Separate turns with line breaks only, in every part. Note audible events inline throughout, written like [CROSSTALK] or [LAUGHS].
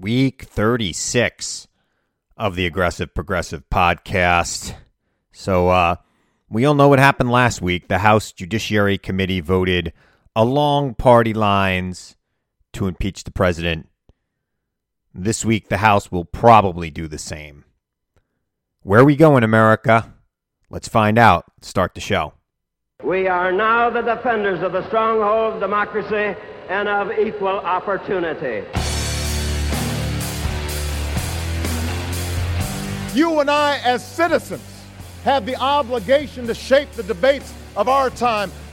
week 36 of the Aggressive Progressive podcast. So, uh, we all know what happened last week. The House Judiciary Committee voted along party lines to impeach the president. This week, the House will probably do the same. Where are we going, America? Let's find out. Start the show.
We are now the defenders of the stronghold of democracy and of equal opportunity.
You and I, as citizens, have the obligation to shape the debates of our time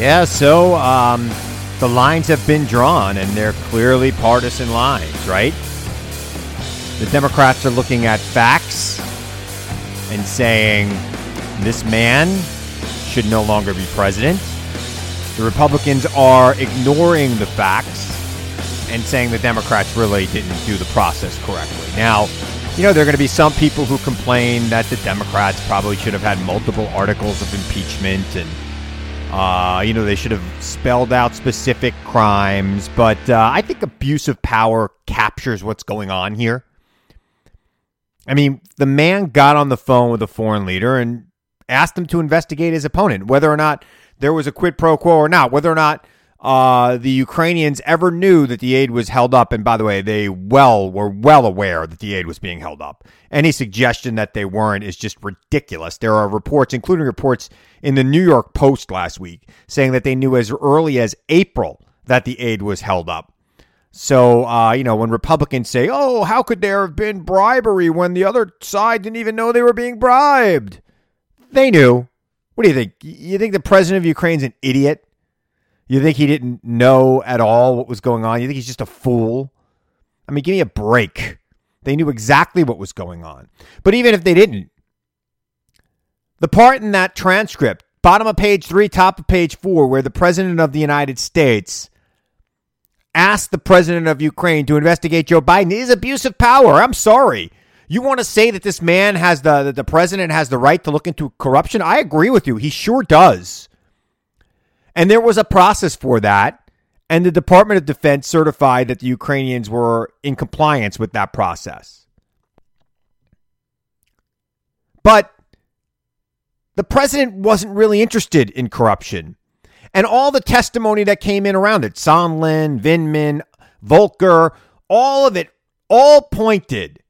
Yeah, so um, the lines have been drawn, and they're clearly partisan lines, right? The Democrats are looking at facts and saying this man should no longer be president. The Republicans are ignoring the facts and saying the Democrats really didn't do the process correctly. Now, you know, there are going to be some people who complain that the Democrats probably should have had multiple articles of impeachment and uh, you know, they should have spelled out specific crimes, but uh, I think abuse of power captures what's going on here. I mean, the man got on the phone with a foreign leader and asked him to investigate his opponent, whether or not there was a quid pro quo or not, whether or not uh, the Ukrainians ever knew that the aid was held up. And by the way, they well were well aware that the aid was being held up. Any suggestion that they weren't is just ridiculous. There are reports, including reports in the New York Post last week, saying that they knew as early as April that the aid was held up. So, uh, you know, when Republicans say, oh, how could there have been bribery when the other side didn't even know they were being bribed? They knew. What do you think? You think the president of Ukraine's an idiot? You think he didn't know at all what was going on? You think he's just a fool? I mean, give me a break. They knew exactly what was going on. But even if they didn't, the part in that transcript, bottom of page three, top of page four, where the president of the United States asked the president of Ukraine to investigate Joe Biden is abuse of power. I'm sorry. You want to say that this man has the the president has the right to look into corruption? I agree with you. He sure does. And there was a process for that. And the Department of Defense certified that the Ukrainians were in compliance with that process. But the president wasn't really interested in corruption. And all the testimony that came in around it, Sondland, Vindman, Volker, all of it, all pointed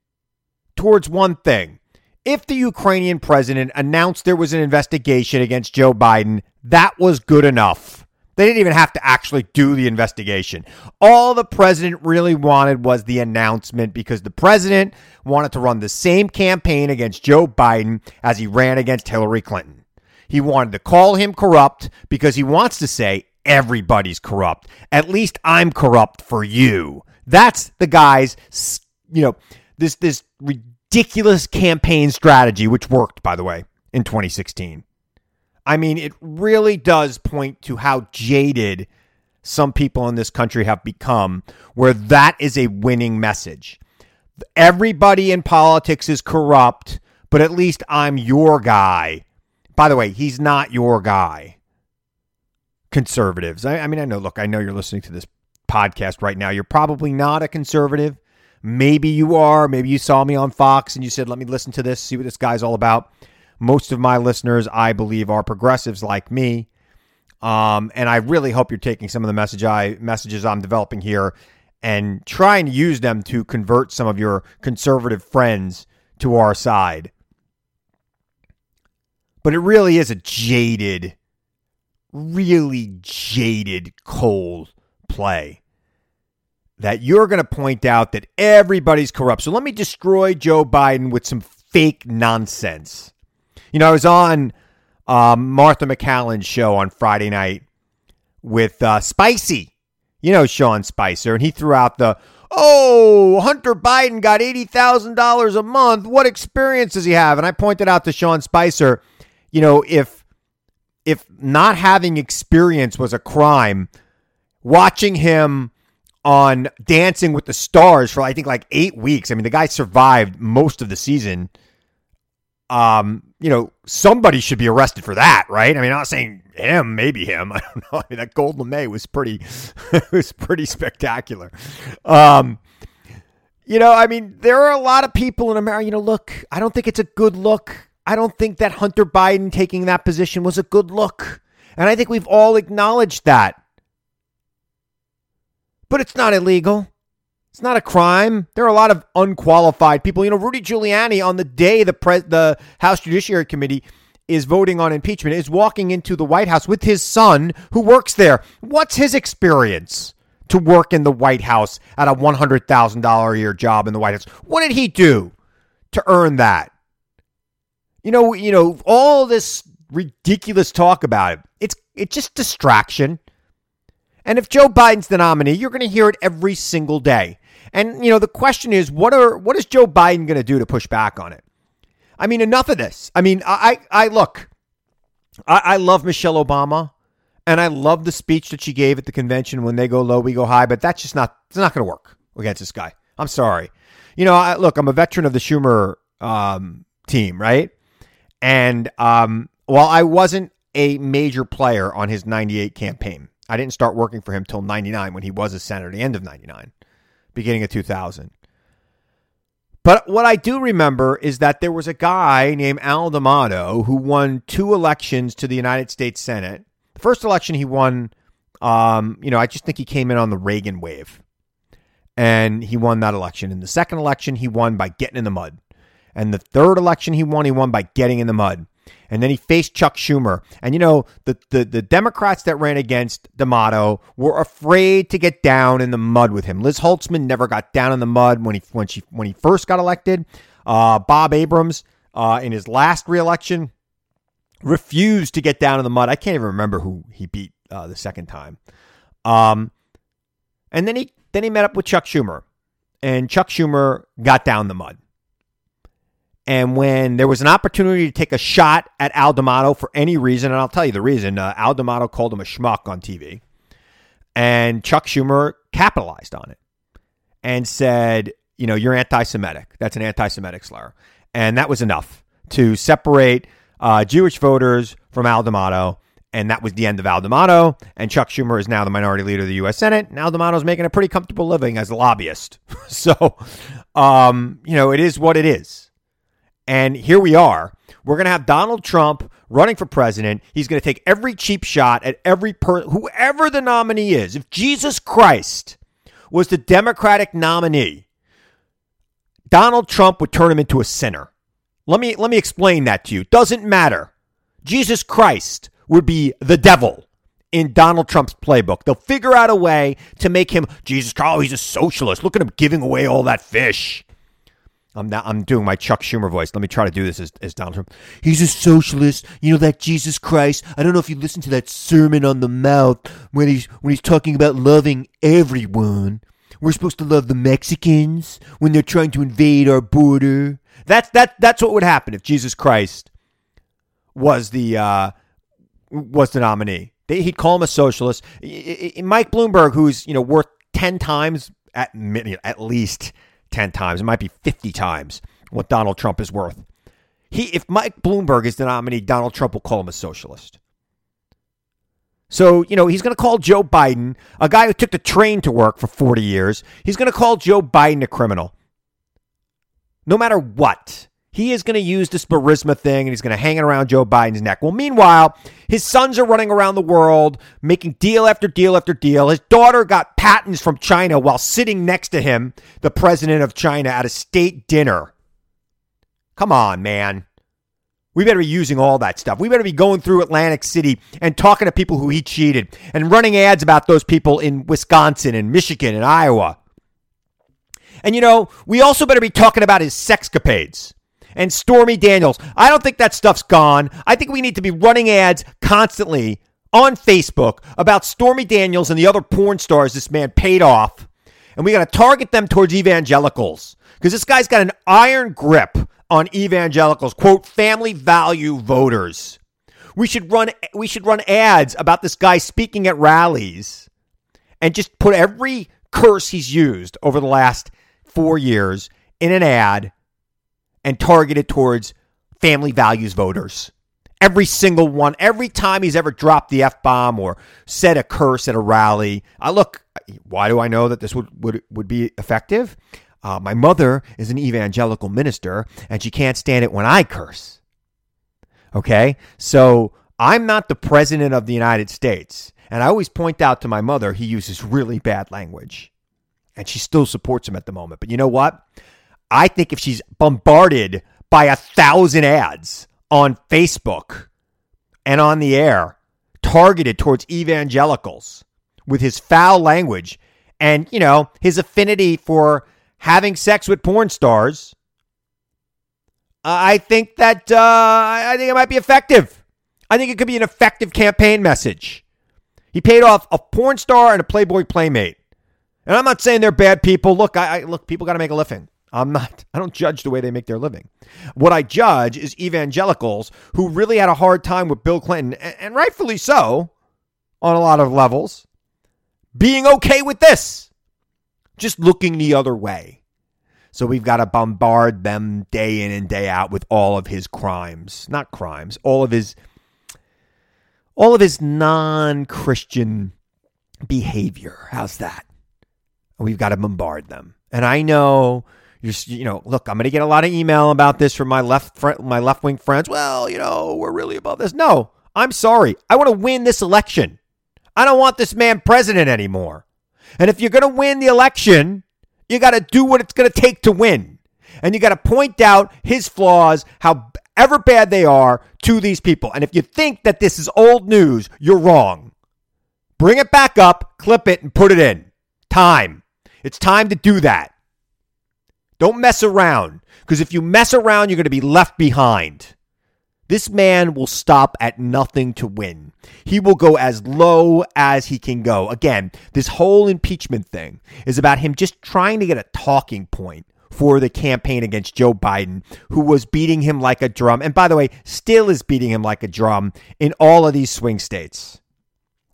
towards one thing. If the Ukrainian president announced there was an investigation against Joe Biden, that was good enough. They didn't even have to actually do the investigation. All the president really wanted was the announcement because the president wanted to run the same campaign against Joe Biden as he ran against Hillary Clinton. He wanted to call him corrupt because he wants to say everybody's corrupt. At least I'm corrupt for you. That's the guy's, you know, this this ridiculous campaign strategy, which worked, by the way, in 2016. I mean, it really does point to how jaded some people in this country have become, where that is a winning message. Everybody in politics is corrupt, but at least I'm your guy. By the way, he's not your guy. Conservatives. I, I mean, I know, look, I know you're listening to this podcast right now. You're probably not a conservative. Maybe you are. Maybe you saw me on Fox and you said, let me listen to this, see what this guy's all about. Most of my listeners, I believe, are progressives like me. Um, and I really hope you're taking some of the message I messages I'm developing here and trying to use them to convert some of your conservative friends to our side. But it really is a jaded, really jaded, cold play that you're going to point out that everybody's corrupt. So let me destroy Joe Biden with some fake nonsense. You know, I was on um, Martha MacCallum's show on Friday night with uh, Spicy, you know, Sean Spicer, and he threw out the, oh, Hunter Biden got $80,000 a month. What experience does he have? And I pointed out to Sean Spicer, you know, if if not having experience was a crime, watching him on Dancing with the Stars for I think like eight weeks. I mean, the guy survived most of the season. Um, you know, somebody should be arrested for that, right? I mean, I'm not saying him, maybe him. [LAUGHS] I don't know. I mean, that Gold Lamé was pretty, [LAUGHS] was pretty spectacular. Um, you know, I mean, there are a lot of people in America. You know, look, I don't think it's a good look. I don't think that Hunter Biden taking that position was a good look, and I think we've all acknowledged that. But it's not illegal. It's not a crime. There are a lot of unqualified people. You know, Rudy Giuliani on the day the the House Judiciary Committee is voting on impeachment is walking into the White House with his son who works there. What's his experience to work in the White House at a $100,000 a year job in the White House? What did he do to earn that? You know, you know, all this ridiculous talk about it. It's it's just distraction. And if Joe Biden's the nominee, you're going to hear it every single day. And you know, the question is, what are what is Joe Biden going to do to push back on it? I mean, enough of this. I mean, I I, look, I, I love Michelle Obama, and I love the speech that she gave at the convention. When they go low, we go high. But that's just not it's not going to work against this guy. I'm sorry. You know, I, look, I'm a veteran of the Schumer um, team, right? And um, while I wasn't a major player on his 98 campaign, I didn't start working for him till 99 when he was a senator, the end of 99 beginning of 2000. But what I do remember is that there was a guy named Al D'Amato who won two elections to the United States Senate. The first election he won, um, you know, I just think he came in on the Reagan wave. And he won that election. In the second election, he won by getting in the mud. And the third election he won, he won by getting in the mud and then he faced Chuck Schumer. And you know, the, the, the Democrats that ran against D'Amato were afraid to get down in the mud with him. Liz Holtzman never got down in the mud when he when she when he first got elected. Uh, Bob Abrams uh, in his last reelection refused to get down in the mud. I can't even remember who he beat uh, the second time. Um, and then he then he met up with Chuck Schumer, and Chuck Schumer got down the mud. And when there was an opportunity to take a shot at Al D'Amato for any reason, and I'll tell you the reason, uh, Al D'Amato called him a schmuck on TV. And Chuck Schumer capitalized on it and said, you know, you're anti Semitic. That's an anti Semitic slur. And that was enough to separate uh, Jewish voters from Al D'Amato. And that was the end of Al D'Amato. And Chuck Schumer is now the minority leader of the U.S. Senate. And Al is making a pretty comfortable living as a lobbyist. [LAUGHS] so, um, you know, it is what it is. And here we are. We're going to have Donald Trump running for president. He's going to take every cheap shot at every person, whoever the nominee is. If Jesus Christ was the Democratic nominee, Donald Trump would turn him into a sinner. Let me let me explain that to you. Doesn't matter. Jesus Christ would be the devil in Donald Trump's playbook. They'll figure out a way to make him Jesus. Christ. Oh, he's a socialist. Look at him giving away all that fish. I'm not, I'm doing my Chuck Schumer voice. Let me try to do this as, as Donald Trump. He's a socialist. You know that Jesus Christ. I don't know if you listened to that sermon on the mount when he's when he's talking about loving everyone. We're supposed to love the Mexicans when they're trying to invade our border. That's that that's what would happen if Jesus Christ was the uh, was the nominee. They, He'd call him a socialist. Mike Bloomberg, who's you know worth ten times at at least 10 times. It might be 50 times what Donald Trump is worth. He, if Mike Bloomberg is the nominee, Donald Trump will call him a socialist. So, you know, he's going to call Joe Biden, a guy who took the train to work for 40 years, he's going to call Joe Biden a criminal. No matter what. He is going to use this Burisma thing and he's going to hang it around Joe Biden's neck. Well, meanwhile, his sons are running around the world making deal after deal after deal. His daughter got patents from China while sitting next to him, the president of China, at a state dinner. Come on, man. We better be using all that stuff. We better be going through Atlantic City and talking to people who he cheated and running ads about those people in Wisconsin and Michigan and Iowa. And you know, we also better be talking about his sexcapades and Stormy Daniels. I don't think that stuff's gone. I think we need to be running ads constantly on Facebook about Stormy Daniels and the other porn stars this man paid off. And we got to target them towards evangelicals because this guy's got an iron grip on evangelicals, quote, family value voters. We should run we should run ads about this guy speaking at rallies and just put every curse he's used over the last 4 years in an ad and targeted towards family values voters. Every single one, every time he's ever dropped the F bomb or said a curse at a rally. I look, why do I know that this would, would, would be effective? Uh, my mother is an evangelical minister and she can't stand it when I curse. Okay? So I'm not the president of the United States. And I always point out to my mother he uses really bad language. And she still supports him at the moment. But you know what? I think if she's bombarded by a thousand ads on Facebook and on the air targeted towards evangelicals with his foul language and, you know, his affinity for having sex with porn stars, I think that uh, I think it might be effective. I think it could be an effective campaign message. He paid off a porn star and a Playboy playmate, and I'm not saying they're bad people. Look, I, I look, people got to make a living. I'm not, [LAUGHS] I don't judge the way they make their living. What I judge is evangelicals who really had a hard time with Bill Clinton, and, rightfully so on a lot of levels, being okay with this, just looking the other way. So we've got to bombard them day in and day out with all of his crimes, not crimes, all of his all of his non-Christian behavior. How's that? We've got to bombard them. And I know you're, you know, look, I'm going to get a lot of email about this from my left fr- my left wing friends. Well, you know, we're really above this. No, I'm sorry. I want to win this election. I don't want this man president anymore. And if you're going to win the election, you got to do what it's going to take to win. And you got to point out his flaws, however bad they are, to these people. And if you think that this is old news, you're wrong. Bring it back up, clip it, and put it in. Time. It's time to do that. Don't mess around, because if you mess around, you're going to be left behind. This man will stop at nothing to win. He will go as low as he can go. Again, this whole impeachment thing is about him just trying to get a talking point for the campaign against Joe Biden, who was beating him like a drum. And by the way, still is beating him like a drum in all of these swing states.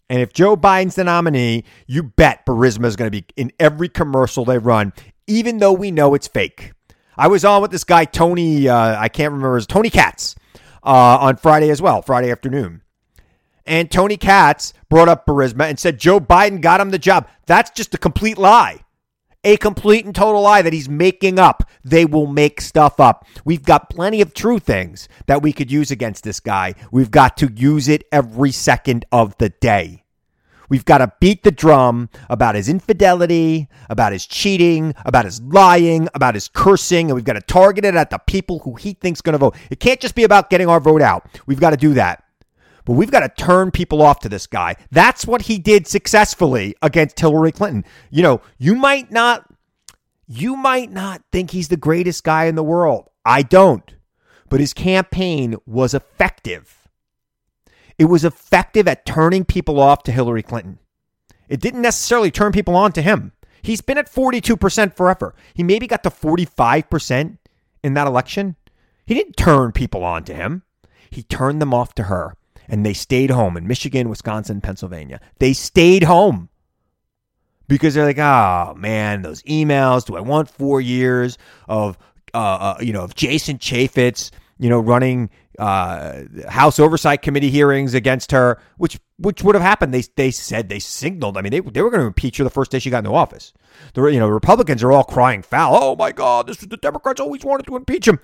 And if Joe Biden's the nominee, you bet Burisma is going to be in every commercial they run, even though we know it's fake. I was on with this guy, Tony, uh, I can't remember his Tony Katz, uh, on Friday as well, Friday afternoon. And Tony Katz brought up Burisma and said Joe Biden got him the job. That's just a complete lie. A complete and total lie that he's making up. They will make stuff up. We've got plenty of true things that we could use against this guy. We've got to use it every second of the day. We've got to beat the drum about his infidelity, about his cheating, about his lying, about his cursing, and we've got to target it at the people who he thinks going to vote. It can't just be about getting our vote out. We've got to do that. But we've got to turn people off to this guy. That's what he did successfully against Hillary Clinton. You know, you might not you might not think he's the greatest guy in the world. I don't. But his campaign was effective. It was effective at turning people off to Hillary Clinton. It didn't necessarily turn people on to him. He's been at 42% forever. He maybe got to 45% in that election. He didn't turn people on to him. He turned them off to her. And they stayed home in Michigan, Wisconsin, Pennsylvania. They stayed home because they're like, oh man, those emails. Do I want four years of, uh, uh, you know, of Jason Chaffetz, you know, running uh, House Oversight Committee hearings against her, which which would have happened. They they said they signaled. I mean, they they were going to impeach her the first day she got into office. The you know Republicans are all crying foul. Oh my God, this is the Democrats always wanted to impeach him.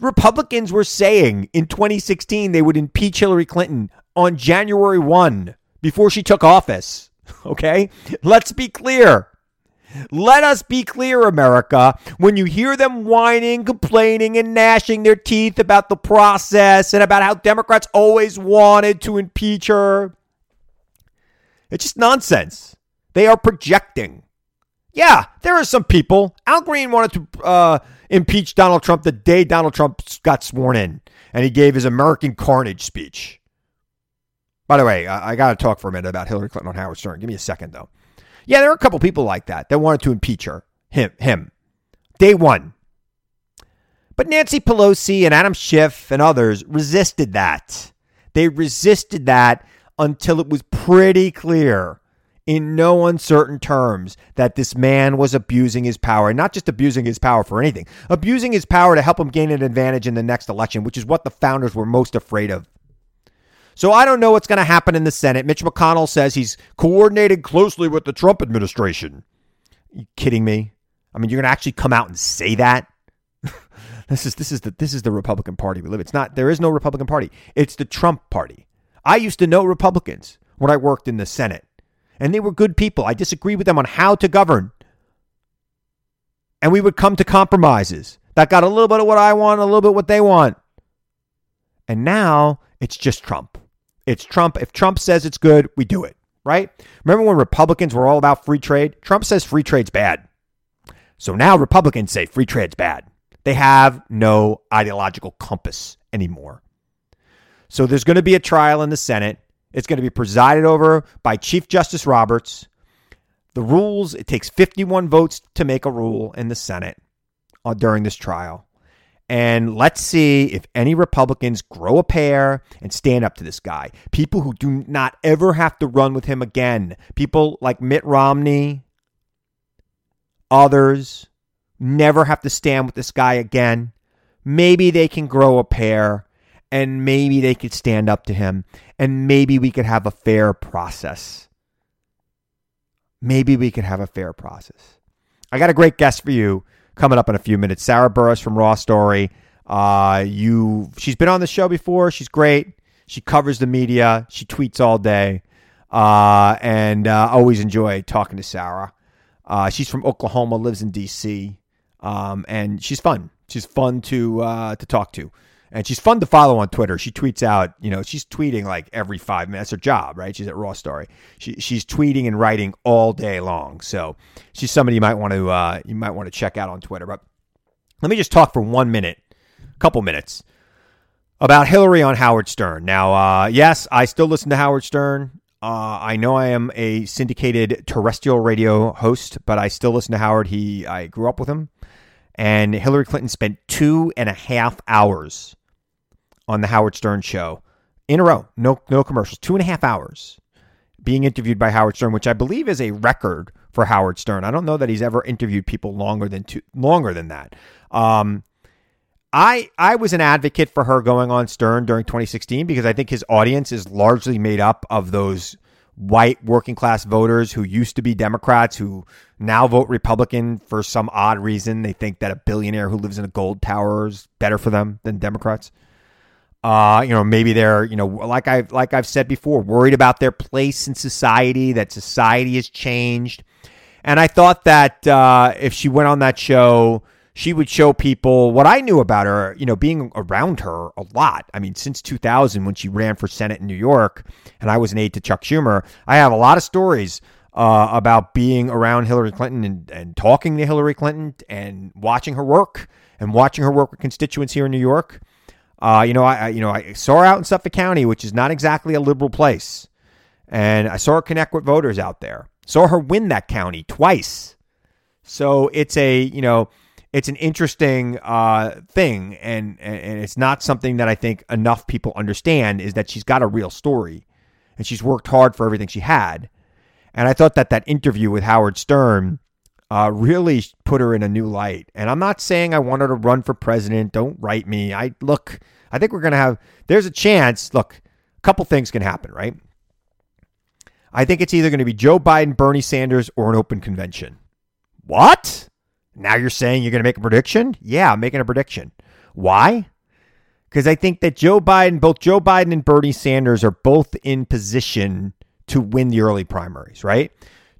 Republicans were saying in 2016 they would impeach Hillary Clinton on January 1 before she took office. [LAUGHS] Okay, let's be clear. Let us be clear, America. When you hear them whining, complaining, and gnashing their teeth about the process and about how Democrats always wanted to impeach her, it's just nonsense. They are projecting. Yeah, there are some people. Al Green wanted to uh, impeach Donald Trump the day Donald Trump got sworn in and he gave his American Carnage speech. By the way, I, I got to talk for a minute about Hillary Clinton on Howard Stern. Give me a second, though. Yeah, there are a couple people like that that wanted to impeach her, him, him, day one. But Nancy Pelosi and Adam Schiff and others resisted that. They resisted that until it was pretty clear in no uncertain terms that this man was abusing his power, and not just abusing his power for anything, abusing his power to help him gain an advantage in the next election, which is what the founders were most afraid of. So I don't know what's going to happen in the Senate. Mitch McConnell says he's coordinated closely with the Trump administration. Are you kidding me? I mean, you're going to actually come out and say that? [LAUGHS] this is this is the this is the Republican Party we live. It's not there is no Republican Party. It's the Trump Party. I used to know Republicans when I worked in the Senate, and they were good people. I disagreed with them on how to govern. And we would come to compromises that got a little bit of what I want, a little bit what they want. And now it's just Trump. It's Trump. If Trump says it's good, we do it, right? Remember when Republicans were all about free trade? Trump says free trade's bad. So now Republicans say free trade's bad. They have no ideological compass anymore. So there's going to be a trial in the Senate. It's going to be presided over by Chief Justice Roberts. The rules, it takes 51 votes to make a rule in the Senate uh, during this trial. And let's see if any Republicans grow a pair and stand up to this guy. People who do not ever have to run with him again. People like Mitt Romney, others, never have to stand with this guy again. Maybe they can grow a pair and maybe they could stand up to him and maybe we could have a fair process. Maybe we could have a fair process. I got a great guest for you coming up in a few minutes. Sarah Burris from Raw Story. Uh, you, she's been on the show before. She's great. She covers the media. She tweets all day, uh, and uh, always enjoy talking to Sarah. Uh, she's from Oklahoma, lives in D.C., um, and she's fun. She's fun to uh, to talk to and she's fun to follow on Twitter. She tweets out, you know, she's tweeting like every five minutes. Her job, right? She's at Raw Story. She, she's tweeting and writing all day long. So she's somebody you might want to uh, you might want to check out on Twitter. But let me just talk for one minute, a couple minutes about Hillary on Howard Stern. Now, uh, yes, I still listen to Howard Stern. Uh, I know I am a syndicated terrestrial radio host, but I still listen to Howard. He, I grew up with him, and Hillary Clinton spent two and a half hours on the Howard Stern show in a row. No, no commercials. Two and a half hours being interviewed by Howard Stern, which I believe is a record for Howard Stern. I don't know that he's ever interviewed people longer than two, longer than that. Um, I I was an advocate for her going on Stern during 2016 because I think his audience is largely made up of those white working class voters who used to be Democrats who now vote Republican for some odd reason. They think that a billionaire who lives in a gold tower is better for them than Democrats. Uh, you know, maybe they're, you know, like I've like I've said before, worried about their place in society, that society has changed. And I thought that uh, if she went on that show, she would show people what I knew about her, you know, being around her a lot. I mean, since 2000, when she ran for Senate in New York, and I was an aide to Chuck Schumer, I have a lot of stories uh, about being around Hillary Clinton and, and talking to Hillary Clinton and watching her work and watching her work with constituents here in New York. Uh, you know, I, I you know I saw her out in Suffolk County, which is not exactly a liberal place, and I saw her connect with voters out there. Saw her win that county twice. So it's a you know it's an interesting uh, thing, and and it's not something that I think enough people understand is that she's got a real story, and she's worked hard for everything she had. And I thought that that interview with Howard Stern uh, really put her in a new light. And I'm not saying I want her to run for president. Don't write me. I look. I think we're going to have. There's a chance. Look, a couple things can happen, right? I think it's either going to be Joe Biden, Bernie Sanders, or an open convention. What? Now you're saying you're going to make a prediction? Yeah, I'm making a prediction. Why? Because I think that Joe Biden, both Joe Biden and Bernie Sanders, are both in position to win the early primaries, right?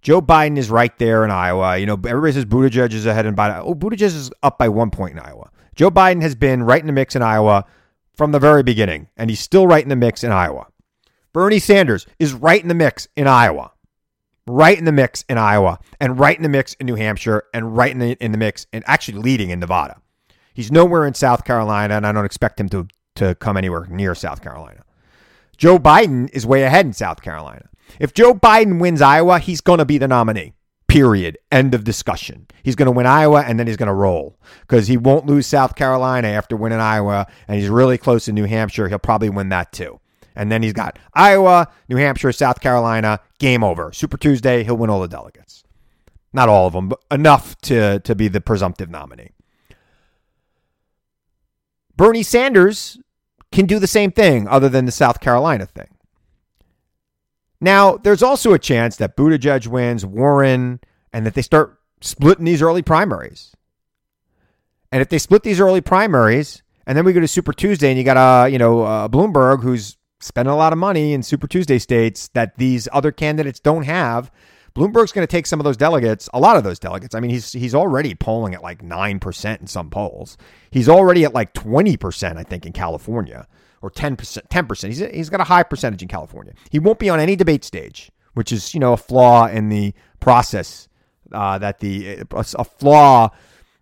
Joe Biden is right there in Iowa. You know, everybody says Buttigieg is ahead in Biden. Oh, Buttigieg is up by one point in Iowa. Joe Biden has been right in the mix in Iowa from the very beginning, and he's still right in the mix in Iowa. Bernie Sanders is right in the mix in Iowa, right in the mix in Iowa, and right in the mix in New Hampshire, and right in the in the mix and actually leading in Nevada. He's nowhere in South Carolina, and I don't expect him to to come anywhere near South Carolina. Joe Biden is way ahead in South Carolina. If Joe Biden wins Iowa, he's going to be the nominee. Period. End of discussion. He's going to win Iowa and then he's going to roll because he won't lose South Carolina after winning Iowa and he's really close to New Hampshire. He'll probably win that too. And then he's got Iowa, New Hampshire, South Carolina, game over. Super Tuesday, he'll win all the delegates. Not all of them, but enough to, to be the presumptive nominee. Bernie Sanders can do the same thing other than the South Carolina thing. Now, there's also a chance that Buttigieg wins, Warren, and that they start splitting these early primaries. And if they split these early primaries, and then we go to Super Tuesday, and you got a uh, you know uh, Bloomberg who's spending a lot of money in Super Tuesday states that these other candidates don't have. Bloomberg's going to take some of those delegates, a lot of those delegates. I mean, he's he's already polling at like nine percent in some polls. He's already at like twenty percent, I think, in California or 10%, 10%. He's, he's got a high percentage in California. He won't be on any debate stage, which is, you know, a flaw in the process uh, that the, a flaw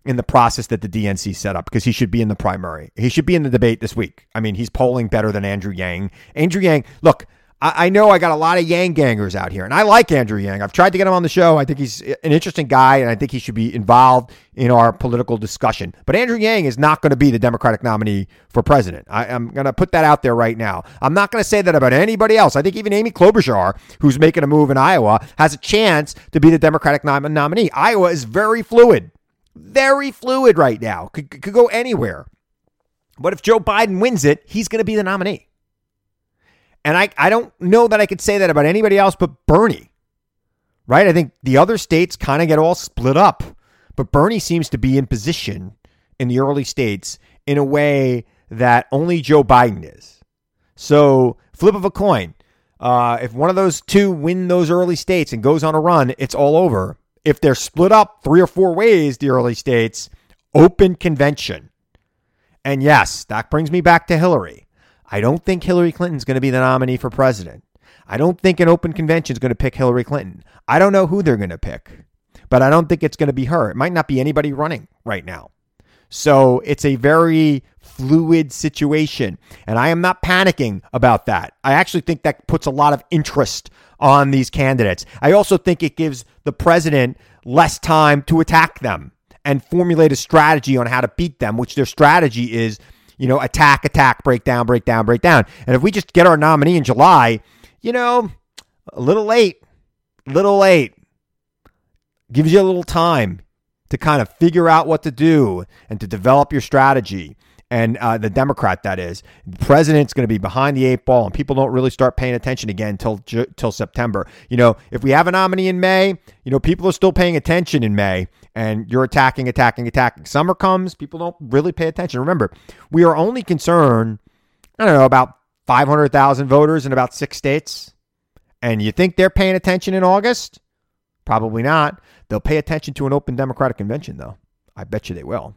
in the process that the DNC set up because he should be in the primary. He should be in the debate this week. I mean, he's polling better than Andrew Yang. Andrew Yang, look, I, I know I got a lot of Yang gangers out here, and I like Andrew Yang. I've tried to get him on the show. I think he's an interesting guy, and I think he should be involved in our political discussion. But Andrew Yang is not going to be the Democratic nominee for president. I, am going to put that out there right now. I'm not going to say that about anybody else. I think even Amy Klobuchar, who's making a move in Iowa, has a chance to be the Democratic nom- nominee. Iowa is very fluid, very fluid right now. Could, could go anywhere. But if Joe Biden wins it, he's going to be the nominee. And I, I don't know that I could say that about anybody else but Bernie, right? I think the other states kind of get all split up, but Bernie seems to be in position in the early states in a way that only Joe Biden is. So, flip of a coin. Uh, if one of those two win those early states and goes on a run, it's all over. If they're split up three or four ways, the early states, open convention. And yes, that brings me back to Hillary. I don't think Hillary Clinton's going to be the nominee for president. I don't think an open convention is going to pick Hillary Clinton. I don't know who they're going to pick, but I don't think it's going to be her. It might not be anybody running right now. So it's a very fluid situation. And I am not panicking about that. I actually think that puts a lot of interest on these candidates. I also think it gives the president less time to attack them and formulate a strategy on how to beat them, which their strategy is you know, attack, attack, break down, break down, break down. And if we just get our nominee in July, you know, a little late, little late. Gives you a little time to kind of figure out what to do and to develop your strategy. And uh, the Democrat, that is, the president's going to be behind the eight ball, and people don't really start paying attention again till till September. You know, if we have a nominee in May, you know, people are still paying attention in May and you're attacking, attacking, attacking. Summer comes, people don't really pay attention. Remember, we are only concerned, I don't know, about 500,000 voters in about six states. And you think they're paying attention in August? Probably not. They'll pay attention to an open Democratic convention, though. I bet you they will.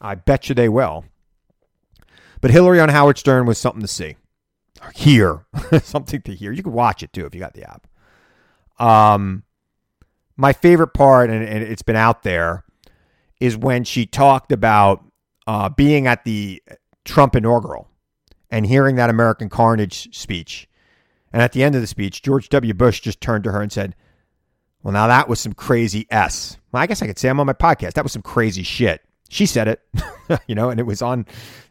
I bet you they will. But Hillary on Howard Stern was something to see. Or hear. [LAUGHS] something to hear. You could watch it too if you got the app. Um, my favorite part, and, and it's been out there, is when she talked about uh, being at the Trump inaugural and hearing that American Carnage speech. And at the end of the speech, George W. Bush just turned to her and said, Well, now that was some crazy S. Well, I guess I could say I'm on my podcast. That was some crazy shit. She said it, [LAUGHS] you know, and it was on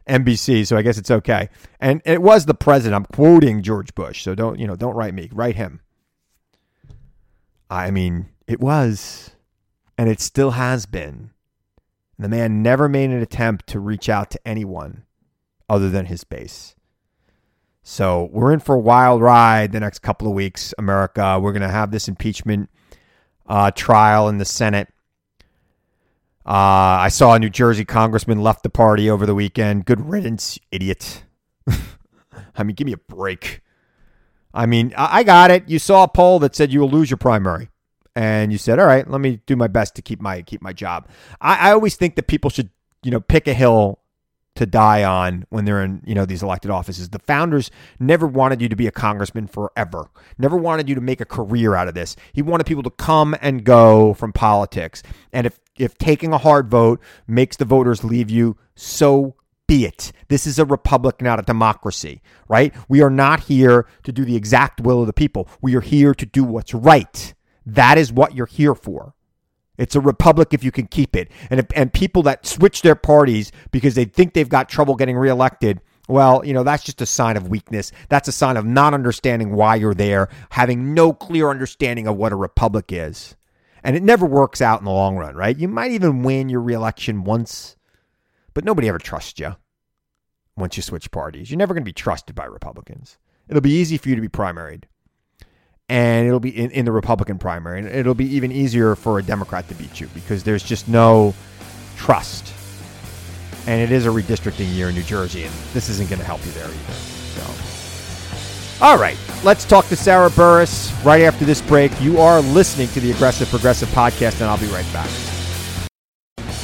NBC, so I guess it's okay. And it was the president. I'm quoting George Bush, so don't, you know, don't write me, write him. I mean, it was, and it still has been. The man never made an attempt to reach out to anyone other than his base. So we're in for a wild ride the next couple of weeks, America. We're going to have this impeachment uh, trial in the Senate. Uh, I saw a New Jersey congressman left the party over the weekend. Good riddance, idiot. [LAUGHS] I mean, give me a break. I mean, I got it. You saw a poll that said you will lose your primary and you said, "All right, let me do my best to keep my keep my job." I, I always think that people should, you know, pick a hill to die on when they're in, you know, these elected offices. The founders never wanted you to be a congressman forever. Never wanted you to make a career out of this. He wanted people to come and go from politics. And if if taking a hard vote makes the voters leave you, so be it. This is a republic, not a democracy, right? We are not here to do the exact will of the people. We are here to do what's right. That is what you're here for. It's a republic if you can keep it. And and people that switch their parties because they think they've got trouble getting reelected, well, you know, that's just a sign of weakness. That's a sign of not understanding why you're there, having no clear understanding of what a republic is. And it never works out in the long run, right? You might even win your reelection once, but nobody ever trusts you once you switch parties. You're never going to be trusted by Republicans. It'll be easy for you to be primaried and it'll be in, in the Republican primary, and it'll be even easier for a Democrat to beat you because there's just no trust. And it is a redistricting year in New Jersey, and this isn't going to help you there either. So, all right, let's talk to Sarah Burris right after this break. You are listening to the Aggressive Progressive Podcast, and I'll be right back.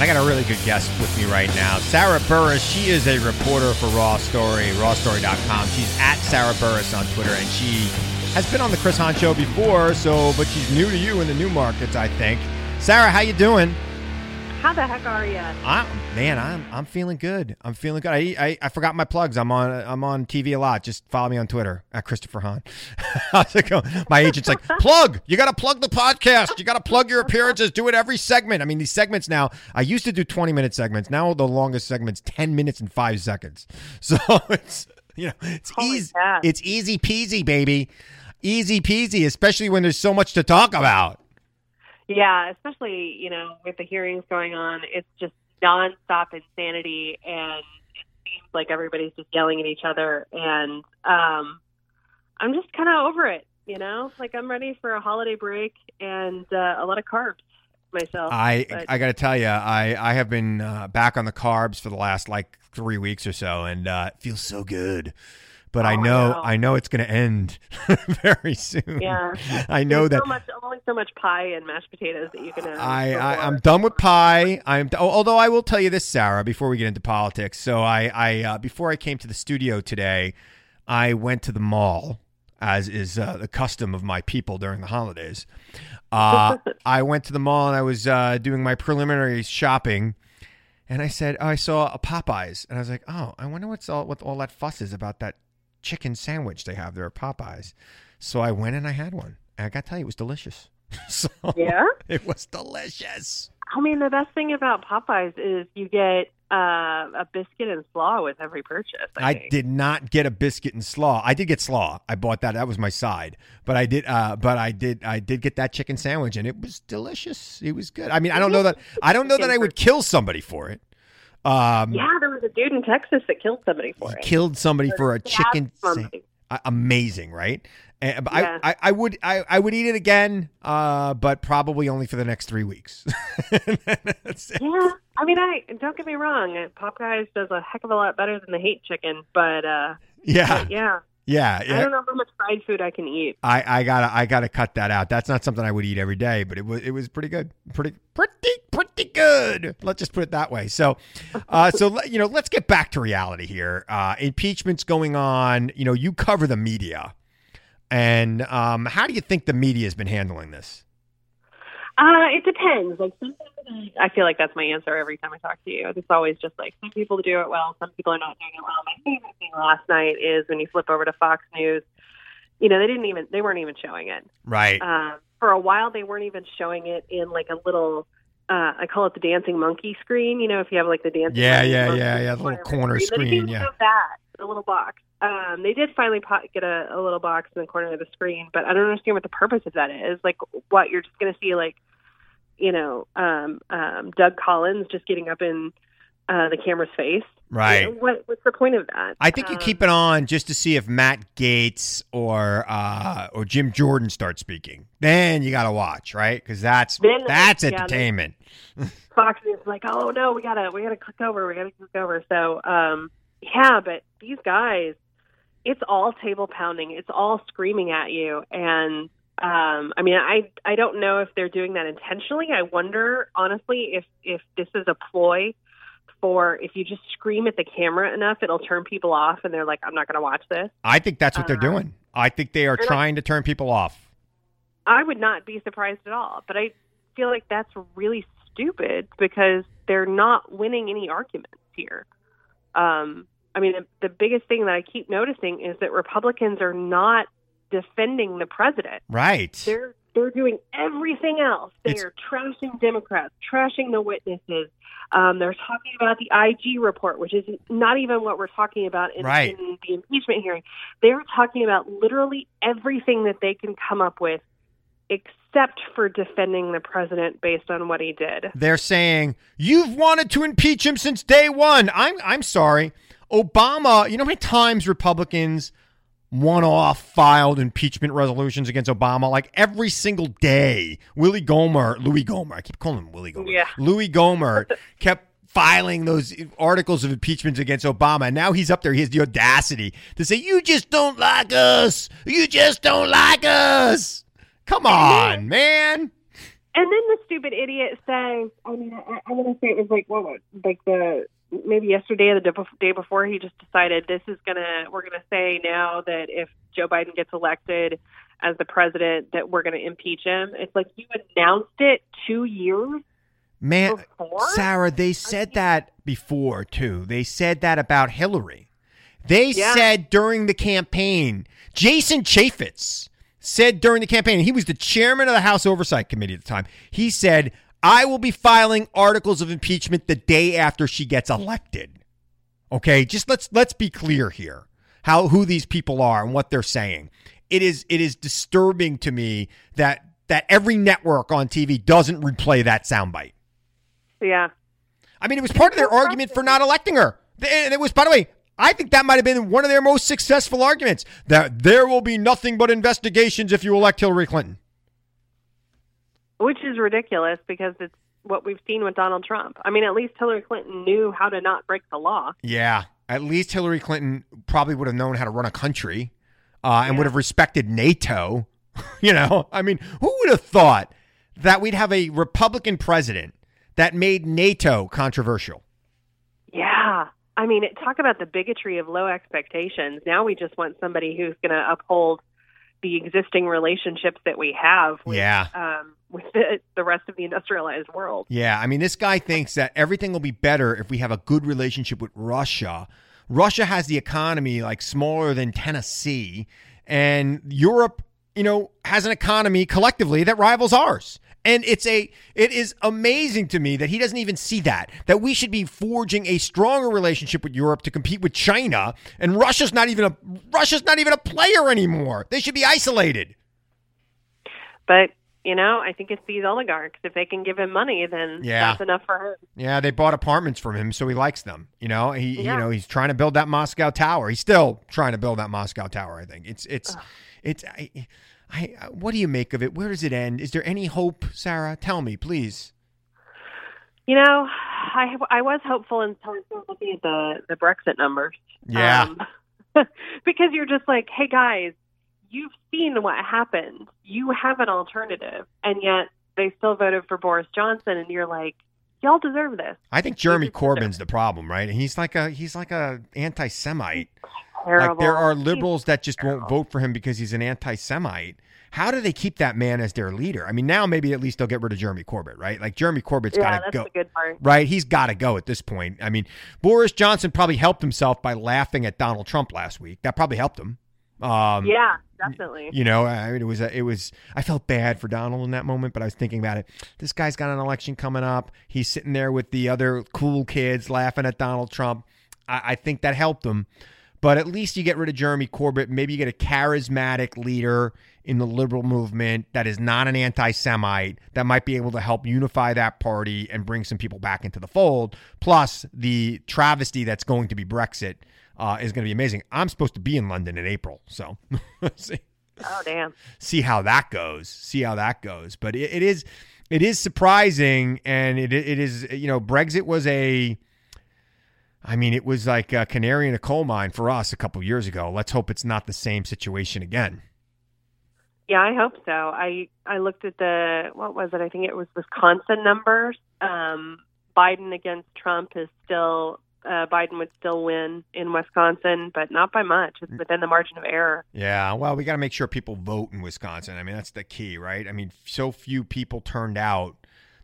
And I got a really good guest with me right now. Sarah Burris, she is a reporter for Raw Story, rawstory.com. She's at Sarah Burris on Twitter, and she has been on the Chris Hahn show before, so but she's new to you in the new markets, I think. Sarah, how you doing?
How the heck are you?
I, man, I'm I'm feeling good. I'm feeling good. I, I I forgot my plugs. I'm on I'm on TV a lot. Just follow me on Twitter at Christopher Hahn. [LAUGHS] How's it going? My agent's like, [LAUGHS] plug. You got to plug the podcast. You got to plug your appearances. Do it every segment. I mean, these segments now. I used to do 20 minute segments. Now the longest segments 10 minutes and five seconds. [LAUGHS] So it's you know it's
Holy
easy.
cow.
It's easy peasy, baby. Easy peasy, especially when there's so much to talk about.
Yeah, especially you know with the hearings going on, it's just nonstop insanity, and it seems like everybody's just yelling at each other. And um, I'm just kind of over it. You know, like I'm ready for a holiday break and uh, a lot of carbs myself.
I
but-
I got to tell you, I I have been uh, back on the carbs for the last like three weeks or so, and uh, it feels so good. But I
Oh, I
know
know.
I know it's going to end [LAUGHS] very soon.
yeah, [LAUGHS]
I know
There's
that.
so much, only so much pie and mashed potatoes that you can have.
I, I I'm done with pie. I'm although I will tell you this, Sarah, before we get into politics. So I I uh, before I came to the studio today, I went to the mall, as is uh, the custom of my people during the holidays. Uh, [LAUGHS] I went to the mall and I was uh, doing my preliminary shopping, and I said oh, I saw a Popeyes, and I was like, oh, I wonder what's all what all that fuss is about that chicken sandwich they have there at Popeyes. So I went and I had one, and I got to tell you, it was delicious. [LAUGHS] so
Yeah? [LAUGHS]
it was delicious.
I mean, the best thing about Popeyes is you get uh, a biscuit and slaw with every purchase. I,
I did not get a biscuit and slaw. I did get slaw. I bought that. That was my side. But I did. Uh, but I did. I did get that chicken sandwich, and it was delicious. It was good. I mean, I don't know that. I don't know that I would kill somebody for it. Um,
Yeah, there was a dude in Texas that killed somebody for it.
killed somebody for a chicken.
somebody.
amazing, right? And, but
Yeah.
I, I, I would, I, I would eat it again, uh, but probably only for the next three weeks. [LAUGHS]
Yeah, I mean, I don't get me wrong. Popeyes does a heck of a lot better than the hate chicken, but uh,
Yeah,
but yeah,
yeah,
I don't know how much fried food I can eat.
I, I gotta I gotta cut that out. That's not something I would eat every day, but it was it was pretty good, pretty pretty pretty good. Let's just put it that way. So, [LAUGHS] uh, so you know, let's get back to reality here. Uh, impeachment's going on. You know, you cover the media, and um, how do you think the media has been handling this?
Uh, it depends. Like sometimes I feel like that's my answer every time I talk to you. It's always just like some people do it well, some people are not doing it well. My favorite thing last night is when you flip over to Fox News. You know, they didn't even they weren't even showing it.
Right.
Um, for a while, they weren't even showing it in like a little. Uh, I call it the dancing monkey screen. You know, if you have like the dancing.
Yeah,
monkey
yeah,
monkey
yeah, yeah. The little corner
They
screen. Yeah.
that, the little box. Um, they did finally po- get a, a little box in the corner of the screen, but I don't understand what the purpose of that is. Like, what you're just going to see, like, you know, um, um, Doug Collins just getting up in uh, the camera's face.
Right.
You know, what, what's the point of that?
I think you
Um,
keep it on just to see if Matt Gaetz or uh, or Jim Jordan start speaking. Then you got to watch, right? Because that's
Then-
that's
yeah,
entertainment. [LAUGHS]
Fox is like, oh no, we gotta we gotta click over, we gotta click over. So um, yeah, but these guys, it's all table pounding, it's all screaming at you, and um, I mean, I I don't know if they're doing that intentionally. I wonder honestly if if this is a ploy for if you just scream at the camera enough, it'll turn people off, and they're like, I'm not gonna watch this.
I think that's what they're
Uh,
doing. I think they are trying to turn people off.
I would not be surprised at all. But I feel like that's really stupid because they're not winning any arguments here. Um, I mean, the, the biggest thing that I keep noticing is that Republicans are not defending the president.
Right.
They're they're doing everything else. They
It's-
are trashing Democrats, trashing the witnesses. Um, they're talking about the IG report, which is not even what we're talking about in,
Right.
in the impeachment hearing. They're talking about literally everything that they can come up with, except for defending the president based on what he did.
They're saying you've wanted to impeach him since day one. I'm I'm sorry. Obama, you know how many times Republicans one off filed impeachment resolutions against Obama like every single day. Willie Gohmert, Louie Gohmert, I keep calling him Willie Gohmert.
Yeah.
Louie Gohmert [LAUGHS] kept filing those articles of impeachment against Obama. And now he's up there. He has the audacity to say, You just don't like us. You just don't like us. Come on, man.
And then the stupid idiot says, I mean, I, I'm going to say it was like, what, what, like the, maybe yesterday or the day before, he just decided this is going to, we're going to say now that if Joe Biden gets elected as the president, that we're going to impeach him. It's like you announced it two years
Man,
before.
Sarah, they said that before too. They said that about Hillary. They
Yeah.
said during the campaign, Jason Chaffetz said during the campaign, he was the chairman of the House Oversight Committee at the time. He said, I will be filing articles of impeachment the day after she gets elected. Okay, just let's let's be clear here. How who these people are and what they're saying. It is it is disturbing to me that that every network on TV doesn't replay that soundbite.
Yeah.
I mean, it was part of their argument for not electing her. And it was, by the way, I think that might have been one of their most successful arguments that there will be nothing but investigations if you elect Hillary Clinton.
Which is ridiculous because it's what we've seen with Donald Trump. I mean, at least Hillary Clinton knew how to not break the law.
Yeah. At least Hillary Clinton probably would have known how to run a country uh, and
Yeah.
would have respected NATO. [LAUGHS] you know, I mean, who would have thought that we'd have a Republican president that made NATO controversial?
Yeah. I mean, talk about the bigotry of low expectations. Now we just want somebody who's going to uphold the existing relationships that we have with,
Yeah.
um, the, [LAUGHS] the rest of the industrialized world.
Yeah, I mean, this guy thinks that everything will be better if we have a good relationship with Russia. Russia has the economy like smaller than Tennessee, and Europe, you know, has an economy collectively that rivals ours. And it's a it is amazing to me that he doesn't even see that that we should be forging a stronger relationship with Europe to compete with China and Russia's not even a Russia's not even a player anymore. They should be isolated.
But, you know, I think it's these oligarchs. If they can give him money, then
Yeah.
that's enough for him.
Yeah, they bought apartments from him, so he likes them. You know, he
Yeah.
you know he's trying to build that Moscow tower. He's still trying to build that Moscow tower. I think it's it's it's. I, I, I- what do you make of it? Where does it end? Is there any hope, Sarah? Tell me, please.
You know, I I was hopeful until I started looking at the the Brexit numbers.
Yeah.
Um, [LAUGHS] because you're just like, hey guys, you've seen what happened. You have an alternative, and yet they still voted for Boris Johnson, and you're like, y'all deserve this.
I think Jeremy Corbyn's the problem, right? And he's like a he's like a anti-Semite. Like there are liberals that just won't vote for him because he's an anti-Semite. how do they keep that man as their leader? I mean, now maybe at least they'll get rid of Jeremy Corbyn, right? Like Jeremy Corbyn's
yeah,
got to go.
good part.
Right, he's got to go at this point. I mean, Boris Johnson probably helped himself by laughing at Donald Trump last week. That probably helped him. Um,
Yeah, definitely.
you know, I mean, it was a, it was. I felt bad for Donald in that moment, but I was thinking about it. This guy's got an election coming up. He's sitting there with the other cool kids laughing at Donald Trump. I, I think that helped him. But at least you get rid of Jeremy Corbyn. Maybe you get a charismatic leader in the liberal movement that is not an anti Semite that might be able to help unify that party and bring some people back into the fold. Plus, the travesty that's going to be Brexit uh, is going to be amazing. I'm supposed to be in London in April. So [LAUGHS] see,
Oh damn.
see how that goes. See how that goes. But it, it is. It is surprising, and it it is you know Brexit was a I mean, it was like a canary in a coal mine for us a couple years ago. Let's hope it's not the same situation again.
Yeah, I hope so. I I looked at the what was it? I think it was Wisconsin numbers. Um, Biden against Trump is still uh, Biden would still win in Wisconsin, but not by much. It's within the margin of error.
Yeah, well, we got to make sure people vote in Wisconsin. I mean, that's the key, right? I mean, so few people turned out.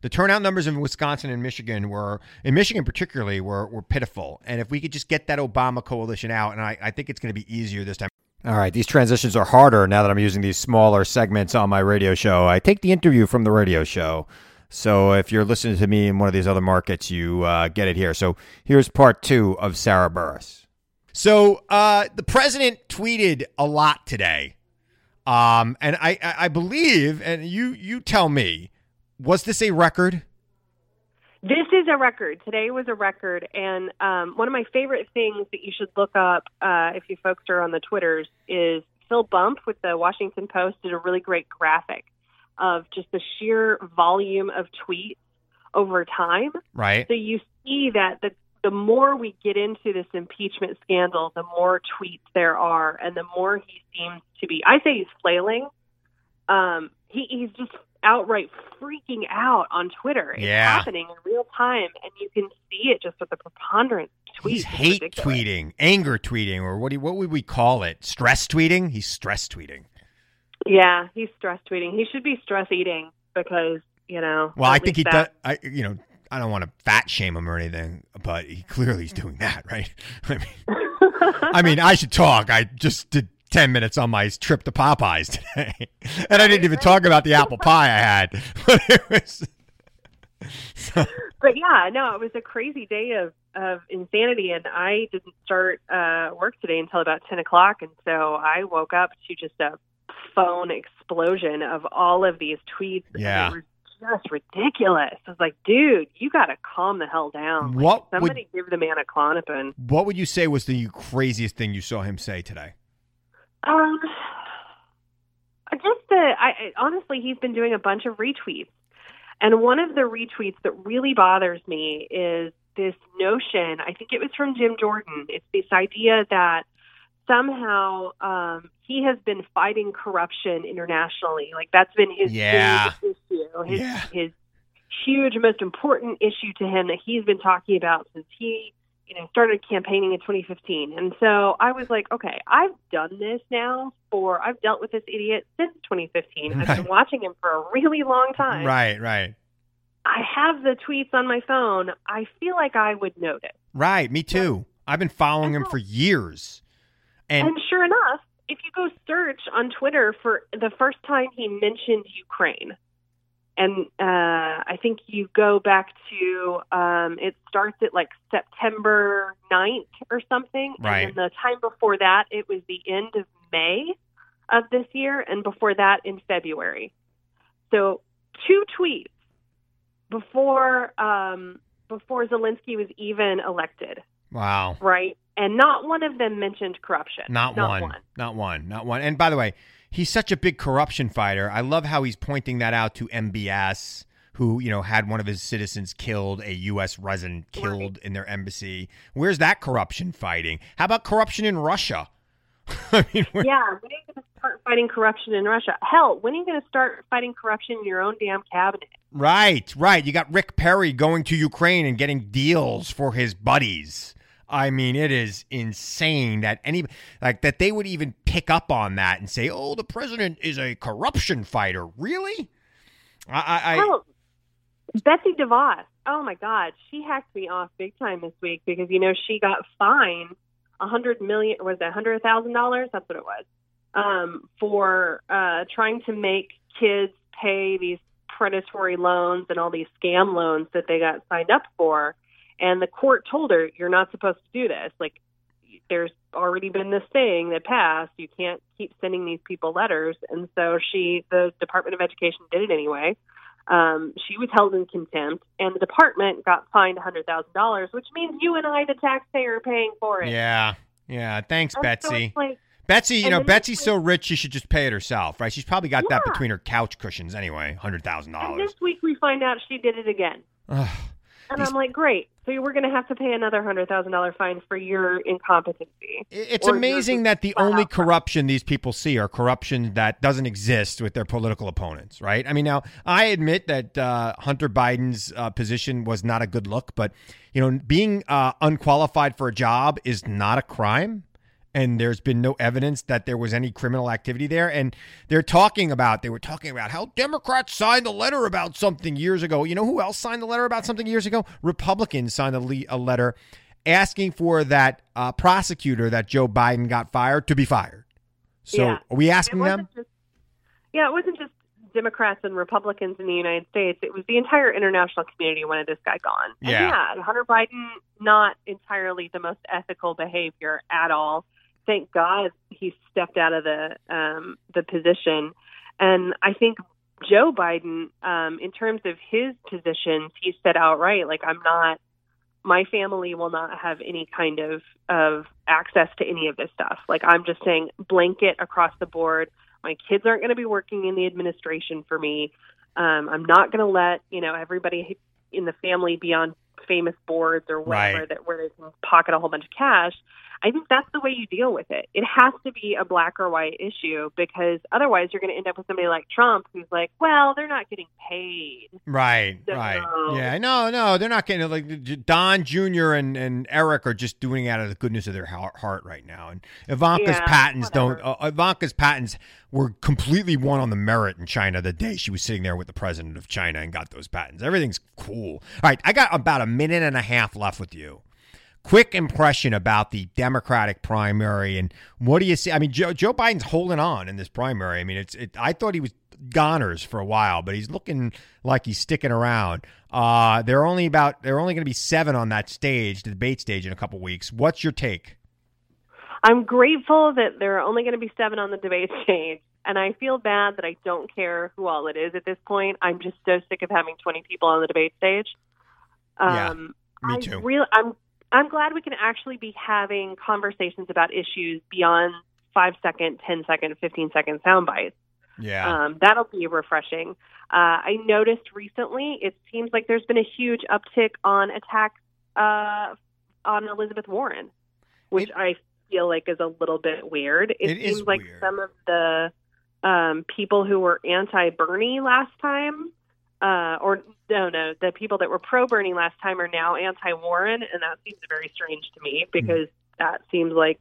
The turnout numbers in Wisconsin and Michigan were, in Michigan particularly, were were pitiful. And if we could just get that Obama coalition out, and I, I think it's going to be easier this time. All right, these transitions are harder now that I'm using these smaller segments on my radio show. I take the interview from the radio show. So if you're listening to me in one of these other markets, you uh, get it here. So here's part two of Sarah Burris. So uh, the president tweeted a lot today, um, and I, I believe, and you you tell me, was this a record?
This is a record. Today was a record, and um, one of my favorite things that you should look up uh, if you folks are on the Twitters is Phil Bump with the Washington Post did a really great graphic of just the sheer volume of tweets over time.
Right.
So you see that the the more we get into this impeachment scandal, the more tweets there are, and the more he seems to be. I say he's flailing. Um, he, he's just outright freaking out on Twitter. It's
Yeah.
happening in real time, and you can see it just with the preponderance of tweets.
He's hate
ridiculous.
tweeting, anger tweeting, or what do you, what would we call it? Stress tweeting? He's stress tweeting.
Yeah, he's stress tweeting. He should be stress eating because you know.
Well, I think he
least
does. I you know I don't want to fat shame him or anything, but he clearly is doing that, [LAUGHS] right? I mean, I mean, I should talk. I just did ten minutes on my trip to Popeyes today, [LAUGHS] and I didn't even talk about the apple pie I had. [LAUGHS] But it was.
but yeah, no, it was a crazy day of of insanity, and I didn't start uh, work today until about ten o'clock, and so I woke up to just a phone explosion of all of these tweets.
Yeah.
it was just ridiculous. I was like, dude, you got to calm the hell down. Like,
What would-
somebody give the man a Klonopin.
What would you say was the craziest thing you saw him say today?
Um, I just the, I I- honestly, he's been doing a bunch of retweets, and one of the retweets that really bothers me is this notion. I think it was from Jim Jordan. It's this idea that somehow um, he has been fighting corruption internationally. Like that's been his
Yeah.
big issue. His,
Yeah.
his huge, most important issue to him that he's been talking about since he, you know, started campaigning in 2015. And so I was like, okay, I've done this now for, I've dealt with this idiot since 2015. I've been watching him for a really long time.
Right, right,
I have the tweets on my phone. I feel like I would notice.
right. Me too. I've been following him for years, and
And sure enough, if you go search on Twitter for the first time he mentioned Ukraine, and uh, I think you go back to um, it starts at like September 9th or something.
Right.
And the time before that, it was the end of May of this year, and before that, in February. So two tweets before um, before Zelensky was even elected,
wow.
right? And not one of them mentioned corruption.
Not, one. Not one. Not one. And by the way, he's such a big corruption fighter. I love how he's pointing that out to MBS, who, you know, had one of his citizens killed, a U.S. resident killed in their embassy. Where's that corruption fighting? How about corruption in Russia? [LAUGHS] I mean,
Yeah, when are you going to start fighting corruption in Russia? Hell, when are you going to start fighting corruption in your own damn cabinet?
right, right. You got Rick Perry going to Ukraine and getting deals for his buddies. I mean, it is insane that any like that they would even pick up on that and say, "Oh, the president is a corruption fighter." Really? I, I, I
Oh, Betsy DeVos. Oh my God, she hacked me off big time this week because you know she got fined a hundred million. Was it a hundred thousand dollars? That's what it was. Um, for uh, trying to make kids pay these predatory loans and all these scam loans that they got signed up for, and the court told her you're not supposed to do this. Like, there's already been this thing that passed. You can't keep sending these people letters, and so she, the Department of Education, did it anyway. Um, she was held in contempt, and the department got fined $100,000, which means you and I, the taxpayer, are paying for it.
yeah, yeah. Thanks,
And
Betsy.
it's like,
Betsy, you know, Betsy's so rich she should just pay it herself, right? She's probably got that between her couch cushions anyway, hundred thousand
and
dollars.
this week we find out she did it again. And I'm like, great. So we're going to have to pay another $100,000 fine for your incompetency.
It's amazing that the only
out
corruption these people see are corruption that doesn't exist with their political opponents, right? I mean, now I admit that uh, Hunter Biden's uh, position was not a good look, but you know, being uh, unqualified for a job is not a crime. And there's been no evidence that there was any criminal activity there. And they're talking about, they were talking about how Democrats signed a letter about something years ago. You know who else signed a letter about something years ago? Republicans signed a, le- a letter asking for that uh, prosecutor that Joe Biden got fired to be fired. So
Yeah.
are we asking them?
just, yeah, it wasn't just Democrats and Republicans in the United States. It was the entire international community wanted this guy gone. And
Yeah.
yeah, Hunter Biden, not entirely the most ethical behavior at all. Thank God he stepped out of the um, the position. And I think Joe Biden, um, in terms of his positions, he said outright, like, I'm not my family will not have any kind of of access to any of this stuff. Like I'm just saying blanket across the board. My kids aren't going to be working in the administration for me. Um, I'm not going to let you know everybody in the family be on famous boards or whatever
Right.
that where they can pocket a whole bunch of cash. I think that's the way you deal with it. It has to be a black or white issue because otherwise you're going to end up with somebody like Trump who's like, well, they're not getting paid.
Right,
So-
right. Yeah, no, no, they're not getting like Don Jr. and, and Eric are just doing it out of the goodness of their heart right now. And Ivanka's
Yeah,
patents don't. Uh, Ivanka's patents were completely won on the merit in China the day she was sitting there with the president of China and got those patents. Everything's cool. All right, I got about a minute and a half left with you. Quick impression about the Democratic primary and what do you see? I mean, Joe, Joe Biden's holding on in this primary. I mean, it's it, I thought he was goners for a while, but he's looking like he's sticking around. Uh, they're only about they're only going to be seven on that stage, the debate stage, in a couple weeks. What's your take?
I'm grateful that there are only going to be seven on the debate [LAUGHS] stage. And I feel bad that I don't care who all it is at this point. I'm just so sick of having 20 people on the debate stage.
Yeah,
Um,
me
I
too.
Really, I'm I'm glad we can actually be having conversations about issues beyond five second, 10 second, 15 second sound bites.
Yeah,
Um, that'll be refreshing. Uh, I noticed recently it seems like there's been a huge uptick on attacks uh, on Elizabeth Warren, which I feel like is a little bit weird. It,
It
seems like
weird.
some of the um, people who were anti Bernie last time, uh, or no, no, the people that were pro Bernie last time are now anti Warren, and that seems very strange to me because that seems like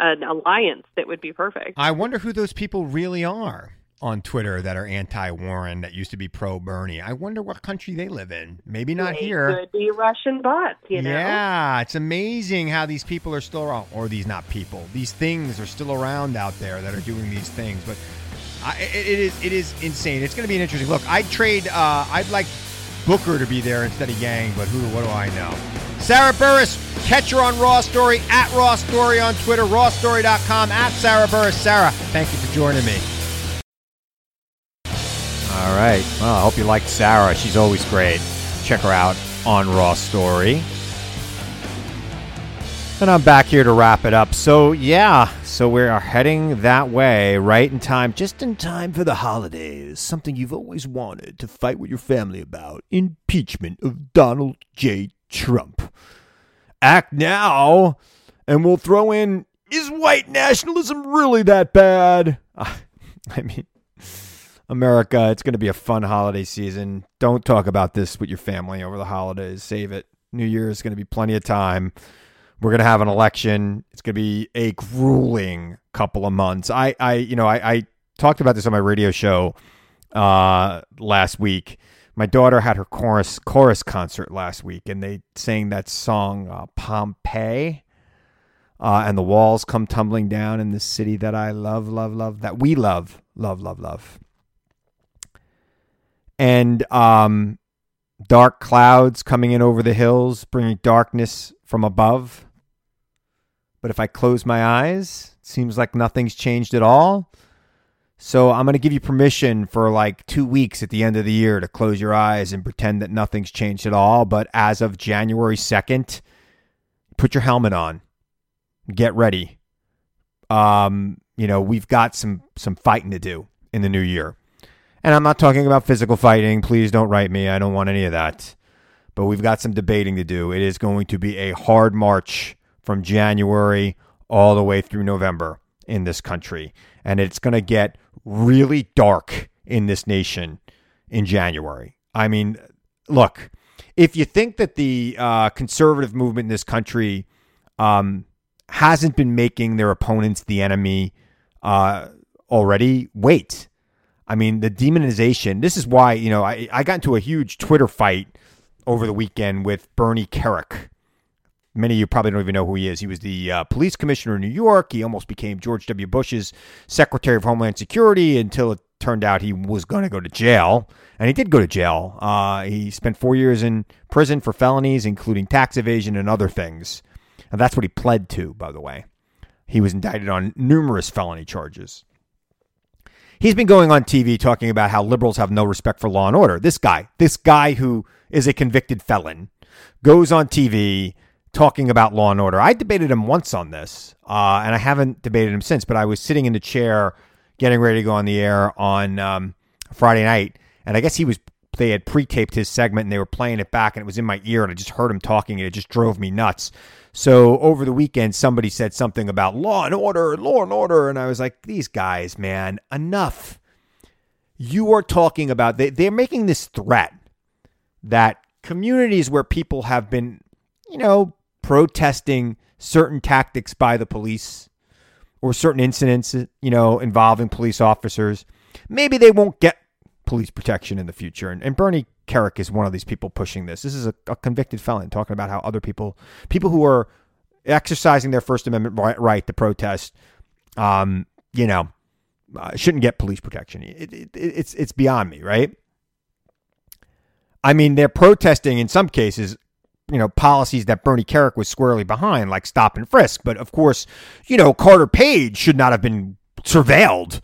an alliance that would be perfect.
I wonder who those people really are on Twitter that are anti-Warren that used to be pro-Bernie. I wonder what country they live in. Maybe not
They
here.
Could be Russian bots, you know.
Yeah, it's amazing how these people are still around, or these not people. These things are still around out there that are doing these things. But I, it, is it is insane. It's going to be an interesting look. I'd trade. Uh, I'd like Booker to be there instead of Yang, but who? What do I know? Sarah Burris, catch her on Raw Story at Raw Story on Twitter, rawstory.com at Sarah Burris. Sarah, thank you for joining me. All right. Well, I hope you liked Sarah. She's always great. Check her out on Raw Story. And I'm back here to wrap it up. So, yeah, so we are heading that way right in time, just in time for the holidays. Something you've always wanted to fight with your family about impeachment of Donald J. Trump. Act now, and we'll throw in is white nationalism really that bad? [LAUGHS] I mean, America, it's going to be a fun holiday season. Don't talk about this with your family over the holidays. Save it. New Year is going to be plenty of time. We're going to have an election. It's going to be a grueling couple of months. I, I you know, I, I talked about this on my radio show uh, last week. My daughter had her chorus chorus concert last week, and they sang that song uh, Pompeii. Uh, and the walls come tumbling down in the city that I love, love, love, that we love, love, love, love. And um, dark clouds coming in over the hills, bringing darkness from above. But if I close my eyes, it seems like nothing's changed at all. So I'm going to give you permission for like two weeks at the end of the year to close your eyes and pretend that nothing's changed at all. But as of January 2nd, put your helmet on get ready. Um, you know, we've got some some fighting to do in the new year. And I'm not talking about physical fighting. Please don't write me. I don't want any of that. But we've got some debating to do. It is going to be a hard march from January all the way through November in this country. And it's going to get really dark in this nation in January. I mean, look, if you think that the uh, conservative movement in this country um, hasn't been making their opponents the enemy uh, already, wait. I mean, the demonization. This is why, you know, I, I got into a huge Twitter fight over the weekend with Bernie Kerik. Many of you probably don't even know who he is. He was the uh, police commissioner in New York. He almost became George W. Bush's Secretary of Homeland Security until it turned out he was going to go to jail. And he did go to jail. Uh, he spent four years in prison for felonies, including tax evasion and other things. And that's what he pled to, by the way. He was indicted on numerous felony charges. He's been going on TV talking about how liberals have no respect for law and order. This guy, this guy who is a convicted felon, goes on TV talking about law and order. I debated him once on this, uh, and I haven't debated him since. But I was sitting in the chair, getting ready to go on the air on um, Friday night, and I guess he was. They had pre-taped his segment, and they were playing it back, and it was in my ear, and I just heard him talking, and it just drove me nuts. So over the weekend, somebody said something about law and order, law and order. And I was like, these guys, man, enough. You are talking about, they, they're making this threat that communities where people have been, you know, protesting certain tactics by the police or certain incidents, you know, involving police officers, maybe they won't get police protection in the future. And, and Bernie Kerik is one of these people pushing this. This is a, a, convicted felon talking about how other people, people who are exercising their First Amendment right, right to protest, um, you know, uh, shouldn't get police protection. It, it, it's it's beyond me, right? I mean, they're protesting in some cases, you know, policies that Bernie Kerik was squarely behind, like stop and frisk. But of course, you know, Carter Page should not have been surveilled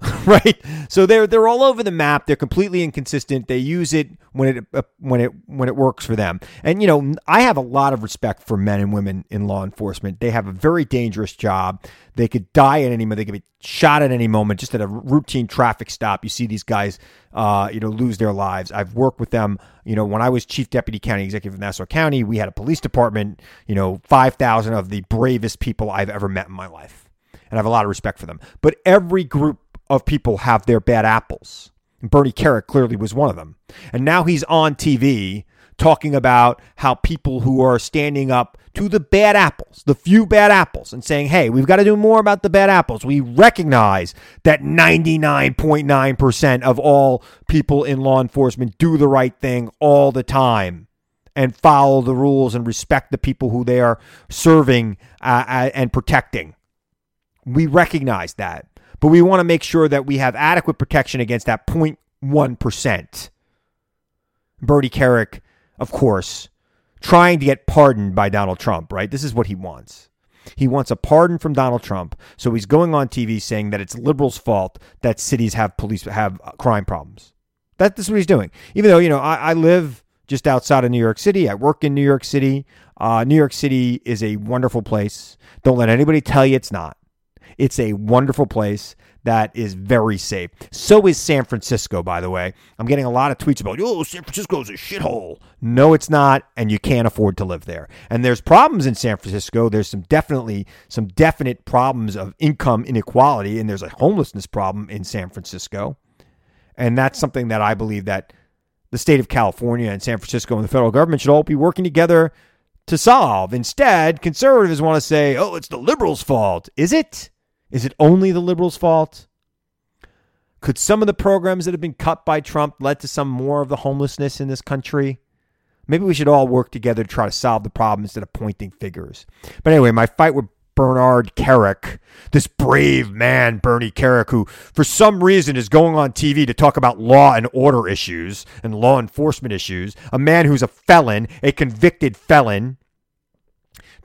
[LAUGHS] right? So they're they're all over the map. They're completely inconsistent. They use it when it uh, when it when it works for them. And you know, I have a lot of respect for men and women in law enforcement. They have a very dangerous job. They could die at any moment. They could be shot at any moment. Just at a routine traffic stop, you see these guys, uh, you know, lose their lives. I've worked with them. You know, when I was chief deputy county executive of Nassau County, we had a police department. You know, five thousand of the bravest people I've ever met in my life, and I have a lot of respect for them. But every group of people have their bad apples. Bernie Kerik clearly was one of them. And now he's on TV talking about how people who are standing up to the bad apples, the few bad apples, and saying, hey, we've got to do more about the bad apples. We recognize that 99.9% of all people in law enforcement do the right thing all the time and follow the rules and respect the people who they are serving uh, uh and protecting. We recognize that but we want to make sure that we have adequate protection against that 0.1%. Bernie Kerik, of course, trying to get pardoned by Donald Trump, right? This is what he wants. He wants a pardon from Donald Trump. So he's going on TV saying that it's liberals' fault that cities have police have crime problems. That, that's what he's doing. Even though, you know, I, I live just outside of New York City. I work in New York City. Uh, New York City is a wonderful place. Don't let anybody tell you it's not. It's a wonderful place that is very safe. So is San Francisco, by the way. I'm getting a lot of tweets about, oh, San Francisco is a shithole. No, it's not, and you can't afford to live there. And there's problems in San Francisco. There's some definitely some definite problems of income inequality, and there's a homelessness problem in San Francisco. And that's something that I believe that the state of California and San Francisco and the federal government should all be working together to solve. Instead, conservatives want to say, oh, it's the liberals' fault. Is it? Is it only the liberals' fault? Could some of the programs that have been cut by Trump lead to some more of the homelessness in this country? Maybe we should all work together to try to solve the problem instead of pointing fingers. But anyway, my fight with Bernard Kerik, this brave man, Bernie Kerik, who for some reason is going on TV to talk about law and order issues and law enforcement issues, a man who's a felon, a convicted felon,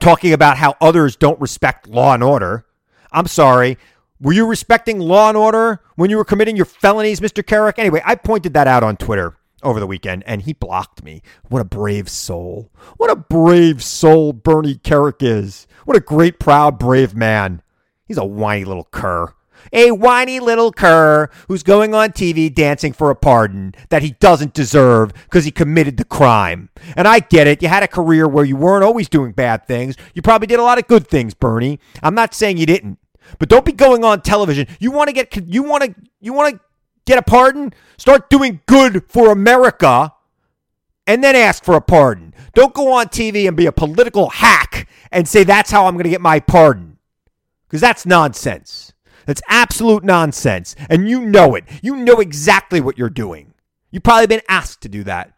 talking about how others don't respect law and order. I'm sorry. Were you respecting law and order when you were committing your felonies, Mr. Kerik? Anyway, I pointed that out on Twitter over the weekend and he blocked me. What a brave soul. What a brave soul Bernie Kerik is. What a great, proud, brave man. He's a whiny little cur. A whiny little cur who's going on TV dancing for a pardon that he doesn't deserve because he committed the crime. And I get it. You had a career where you weren't always doing bad things. You probably did a lot of good things, Bernie. I'm not saying you didn't. But don't be going on television. You want to get you want to you want to get a pardon? Start doing good for America and then ask for a pardon. Don't go on TV and be a political hack and say that's how I'm going to get my pardon. Cuz that's nonsense. That's absolute nonsense. And you know it. You know exactly what you're doing. You've probably been asked to do that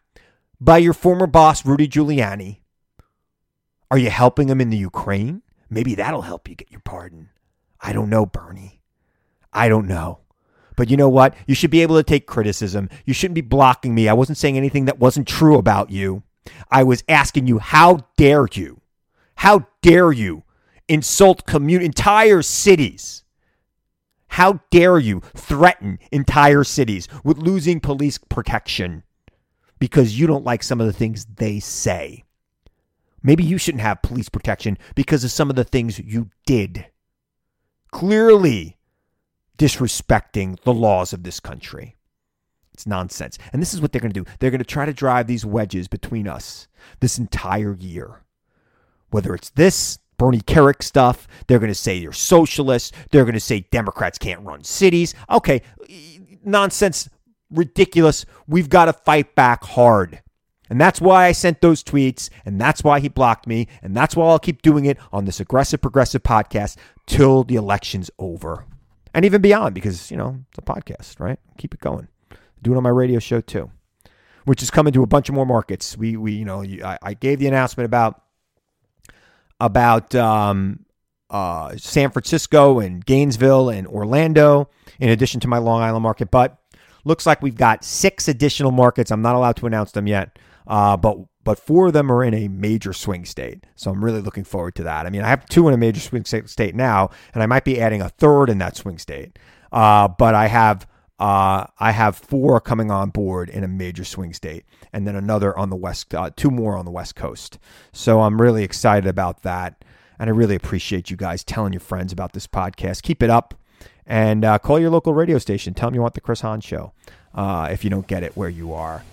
by your former boss, Rudy Giuliani. Are you helping him in the Ukraine? Maybe that'll help you get your pardon. I don't know, Bernie. I don't know. But you know what? You should be able to take criticism. You shouldn't be blocking me. I wasn't saying anything that wasn't true about you. I was asking you, how dare you? How dare you insult commun- entire cities? How dare you threaten entire cities with losing police protection because you don't like some of the things they say? Maybe you shouldn't have police protection because of some of the things you did clearly disrespecting the laws of this country. It's nonsense. And this is what they're going to do. They're going to try to drive these wedges between us this entire year. Whether it's this Bernie Kerik stuff, they're going to say you're socialist. They're going to say Democrats can't run cities. Okay, nonsense, ridiculous. We've got to fight back hard. And that's why I sent those tweets, and that's why he blocked me, and that's why I'll keep doing it on this aggressive progressive podcast till the election's over. And even beyond, because, you know, it's a podcast, right? Keep it going. Do it on my radio show too, which is coming to a bunch of more markets. We, we you know, I, I gave the announcement about about um, uh, San Francisco and Gainesville and Orlando, in addition to my Long Island market. But looks like we've got six additional markets. I'm not allowed to announce them yet, uh, but but four of them are in a major swing state. So I'm really looking forward to that. I mean, I have two in a major swing state now, and I might be adding a third in that swing state. Uh, but I have uh, I have four coming on board in a major swing state, and then another on the west, uh, two more on the west coast. So I'm really excited about that, and I really appreciate you guys telling your friends about this podcast. Keep it up, and uh, call your local radio station. Tell them you want the Chris Hahn Show uh, if you don't get it where you are.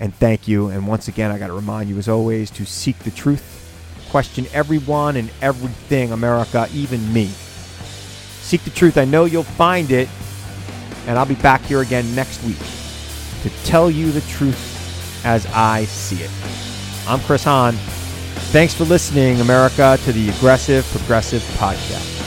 And thank you. And once again, I got to remind you, as always, to seek the truth, question everyone and everything, America, even me. Seek the truth. I know you'll find it. And I'll be back here again next week to tell you the truth as I see it. I'm Chris Hahn. Thanks for listening, America, to the Aggressive Progressive Podcast.